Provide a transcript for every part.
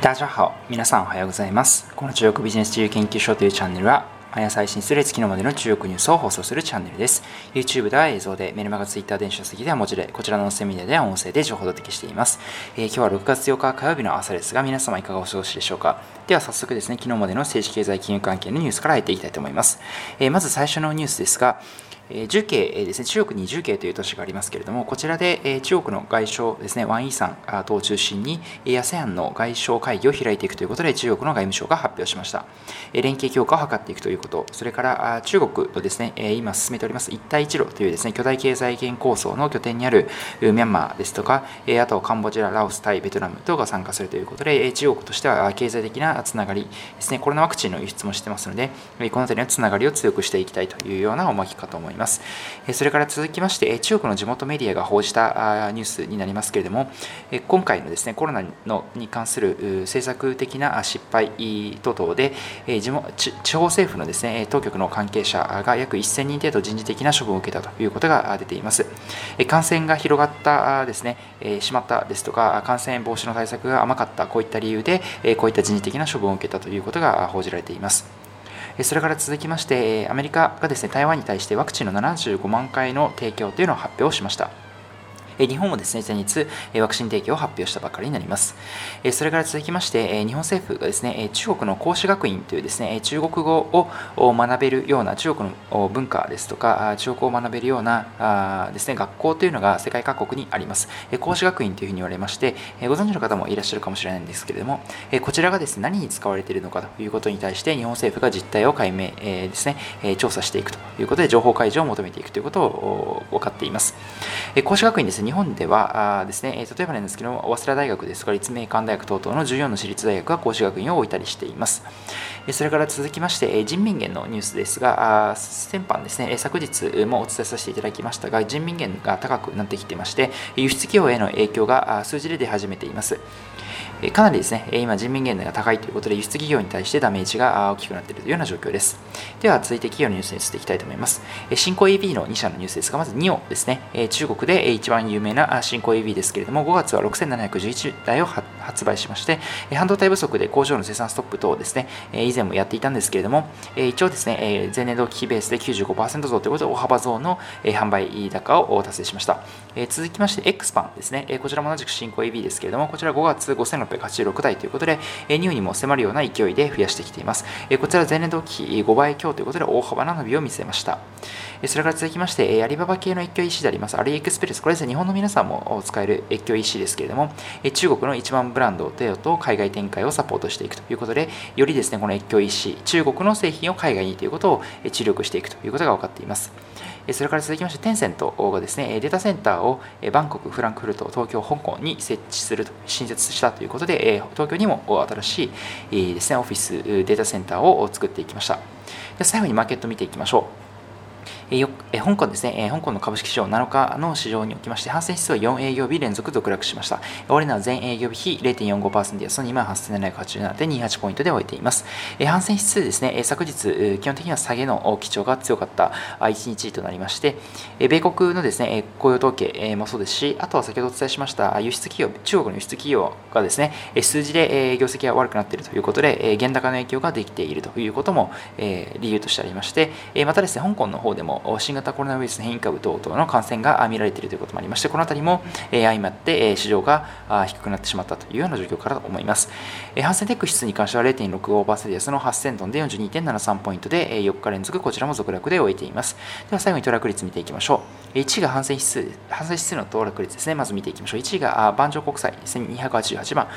大家好皆さんおはようございますこの中国ビジネス自由研究所というチャンネルは毎朝配信する月のまでの中国ニュースを放送するチャンネルです。YouTube では映像で、メルマガ Twitter 電子書籍では文字で、こちらの音声メディアでは音声で情報をお届けしています。えー、今日は6月8日火曜日の朝ですが、皆様いかがお過ごしでしょうか？では早速ですね、昨日までの政治経済金融関係のニュースから入っていきたいと思います。えー、まず最初のニュースですが、え重慶ですね、中国に重慶という都市がありますけれども、こちらで、え中国の外相ですね、ワン・イーさん等を中心に、ASEAN の外相会議を開いていくということで、中国の外務省が発表しました。連携強化を図っていくということ、それから中国とですね、今進めております一帯一路というですね、巨大経済圏構想の拠点にあるミャンマーですとか、あとカンボジア、ラオス、タイ、ベトナム等が参加するということで、中国としては経済的なつながりですね、コロナワクチンの輸出もしてますので、この辺りのつながりを強くしていきたいというような思いかと思います。ますそれから続きまして、中国の地元メディアが報じたニュースになりますけれども、今回のですねコロナのに関する政策的な失敗等々で、地方政府のですね当局の関係者が約1000人程度人事的な処分を受けたということが出ています。感染が広がったですね、しまったですとか、感染防止の対策が甘かった、こういった理由で、こういった人事的な処分を受けたということが報じられています。それから続きまして、アメリカがですね台湾に対してワクチンの75万回の提供というのを発表しました。日本もですね、先日、ワクチン提供を発表したばかりになります。それから続きまして、日本政府がですね、中国の孔子学院というですね、中国語を学べるような中国の文化ですとか、中国語を学べるようなですね、学校というのが世界各国にあります。孔子学院というふうに言われまして、ご存知の方もいらっしゃるかもしれないんですけれども、こちらがですね、何に使われているのかということに対して、日本政府が実態を解明ですね、調査していくということで、情報開示を求めていくということを分かっています。孔子学院ですね、日本ではあですね、例えばなんですけども早稲田大学ですとか立命館大学等々の14の私立大学が講師学院を置いたりしています。それから続きまして、人民元のニュースですが、先般ですね、昨日もお伝えさせていただきましたが、人民元が高くなってきていまして、輸出企業への影響が数字で出始めています。かなりですね、今人民元が高いということで、輸出企業に対してダメージが大きくなっているというような状況です。では、続いて企業のニュースに移っていきたいと思います。新興 EV の2社のニュースですが、まず NIO ですね、中国で一番有名な新興 EV ですけれども、5月は6711台を発売しまして、半導体不足で工場の生産ストップ等ですね、以前もやっていたんですけれども、一応ですね、前年同期比ベースで95%増ということで、大幅増の販売高を達成しました。続きまして、X パンですね、こちらも同じく新興 EV ですけれども、こちら5月5600 5686台ということで、ニオにも迫るような勢いで増やしてきています。こちら前年同期比5倍強ということで、大幅な伸びを見せました。それから続きまして、アリババ系の越境 EC であります、アリエクスプレス、これですね、日本の皆さんも使える越境 EC ですけれども、中国の一番ブランドテオと海外展開をサポートしていくということで、よりですね、この越境 EC、中国の製品を海外にということを注力していくということが分かっています。それから続きまして、テンセントがですね、データセンターをバンコク、フランクフルト、東京、香港に設置すると、新設したということで、東京にも新しいですね、オフィス、データセンターを作っていきました。で最後にマーケット見ていきましょう。ええ香港ですね、え香港の株式市場7日の市場におきまして、反戦指数は4営業日連続続落しました。終値は全営業日比0.45%安の28,787.28ポイントで終えています。え反戦指数ですね、え昨日、基本的には下げの基調が強かった1日となりまして、え米国のですね、雇用統計もそうですし、あとは先ほどお伝えしました輸出企業、中国の輸出企業がですね、数字で業績が悪くなっているということで、原高の影響ができているということも理由としてありまして、またですね、香港の方でも新型コロナウイルス変異株等々の感染が見られているということもありまして、このあたりも相まって市場が低くなってしまったというような状況からと思います。ハンセンテック指数に関しては0.65%安の8000トンで42.73ポイントで4日連続こちらも続落で終えています。では最後に騰落率見ていきましょう。1位がハンセン指数、ハンセン指数の騰落率ですね。まず見ていきましょう。1位が万丈国際1288番、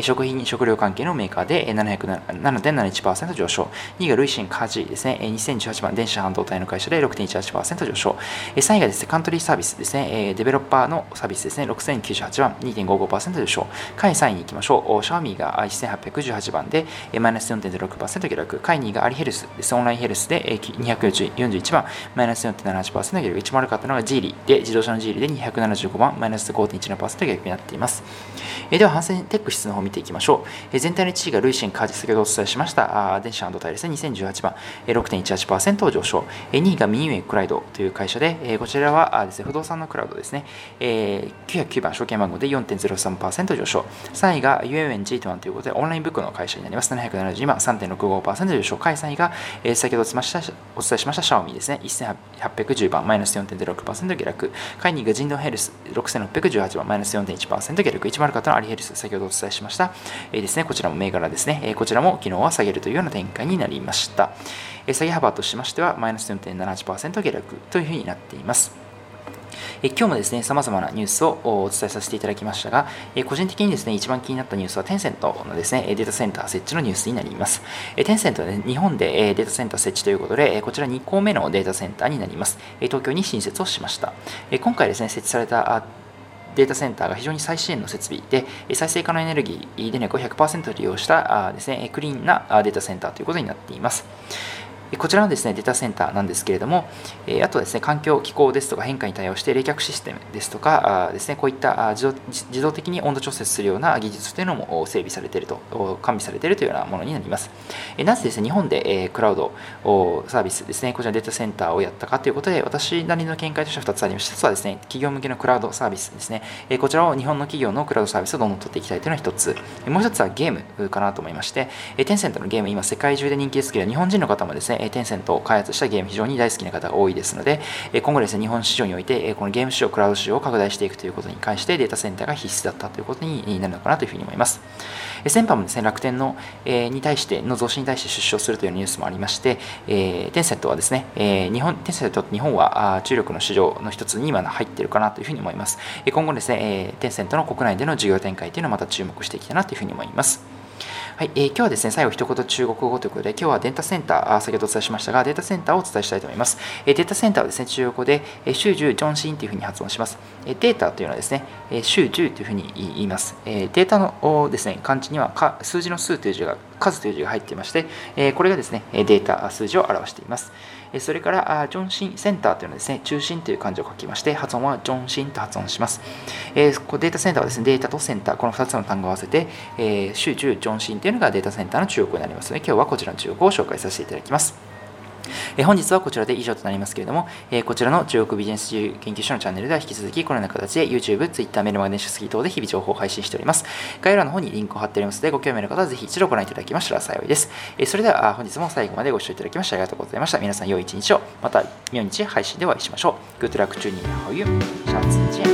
食品食料関係のメーカーで707.71%上昇。2位が累進カジですね。2018番電子半導体の会社で6.1% 6.18%上昇。3位がですね、カントリーサービスですね、デベロッパーのサービスですね、6098番、2.55%上昇。下位3位に行きましょう。シャオミーが1818番で、マイナス4.06%下落。下位2位がアリヘルスです。オンラインヘルスで241番、マイナス4.78%下落。一番悪かったのがジーリで、自動車のジーリで275番、マイナス5.17%下落になっています。では、反戦テック指数の方を見ていきましょう。全体の1位が累進カージ、先ほどお伝えしました、電子半導体ですね、2018番、6.18%上昇。2位がミニミクライドという会社で、え、こちらはです、ね、不動産のクラウドですね、えー、909番証券番号で4.03%上昇。3位が UMNG1 ということでオンラインブックの会社になります。770今3.65%上昇。開催が、えー、先ほどお伝えしましたシャオミですね。1810番マイナス4.06%下落。会2位が人道ヘルス6618番マイナス4.1%下落。10型のアリヘルス先ほどお伝えしました、え、ですねこちらも銘柄ですね、え、こちらも昨日は下げるというような展開になりました。下げ幅としましてはマイナス4.78%下落というふうになっています。え今日もですね、様々なニュースをお伝えさせていただきましたが、え個人的にですね、一番気になったニュースはテンセントのですね、データセンター設置のニュースになります。えテンセントは、ね、日本でデータセンター設置ということで、こちら2個目のデータセンターになります。え東京に新設をしました。え今回ですね、設置されたデータセンターが非常に最新の設備で、再生可能エネルギー電力を100%利用したです、ね、クリーンなデータセンターということになっています。こちらのですねデータセンターなんですけれども、あとですね環境、気候ですとか変化に対応して冷却システムですとかですねこういった自動自動的に温度調節するような技術というのも整備されていると、完備されているというようなものになります。なぜですね日本でクラウドサービスですね、こちらデータセンターをやったかということで、私なりの見解としては2つありまして、1つはですね企業向けのクラウドサービスですね、こちらを日本の企業のクラウドサービスをどんどん取っていきたいというのが1つ、もう1つはゲームかなと思いまして、テンセントのゲーム、今世界中で人気ですけど、日本人の方もですね、テンセントを開発したゲーム非常に大好きな方が多いですので、今後ですね、日本市場において、このゲーム市場、クラウド市場を拡大していくということに関してデータセンターが必須だったということになるのかなというふうに思います。先般もですね、楽天の、えに対して、の増資に対して出資をするというニュースもありまして、えテンセントはですね、え日本、テンセント日本は注力の市場の一つに今入っているかなというふうに思います。今後ですね、えテンセントの国内での事業展開というのをまた注目していきたいなというふうに思います。はい、えー、今日はですね、最後一言中国語ということで、今日はデータセンター、あ先ほどお伝えしましたが、データセンターをお伝えしたいと思います。えー、データセンターはですね、中国語で、えー、集中、ジョンシンというふうに発音します。えー、データというのはですね、えー、集中というふうに言います。えー、データのですね、漢字にはか数字の数という字が、数という字が入っていまして、え、これがですね、データ、数字を表しています。それから、ジョンシンセンターというのはですね、中心という漢字を書きまして、発音はジョンシンと発音します。え、データセンターはですね、データとセンター、この2つの単語を合わせて、えー、集中、ジョンシンというのがデータセンターの中国になりますので、今日はこちらの中国を紹介させていただきます。え本日はこちらで以上となりますけれども、えこちらの中国ビジネス研究所のチャンネルでは引き続きこのような形で YouTube、Twitter、メルマガ電子書籍等で日々情報を配信しております。概要欄の方にリンクを貼っておりますので、ご興味ある方はぜひ一度ご覧いただきましたら幸いです。えそれでは本日も最後までご視聴いただきましてありがとうございました。皆さん良い一日を、また明日配信でお会いしましょう。Good luck to you. How you?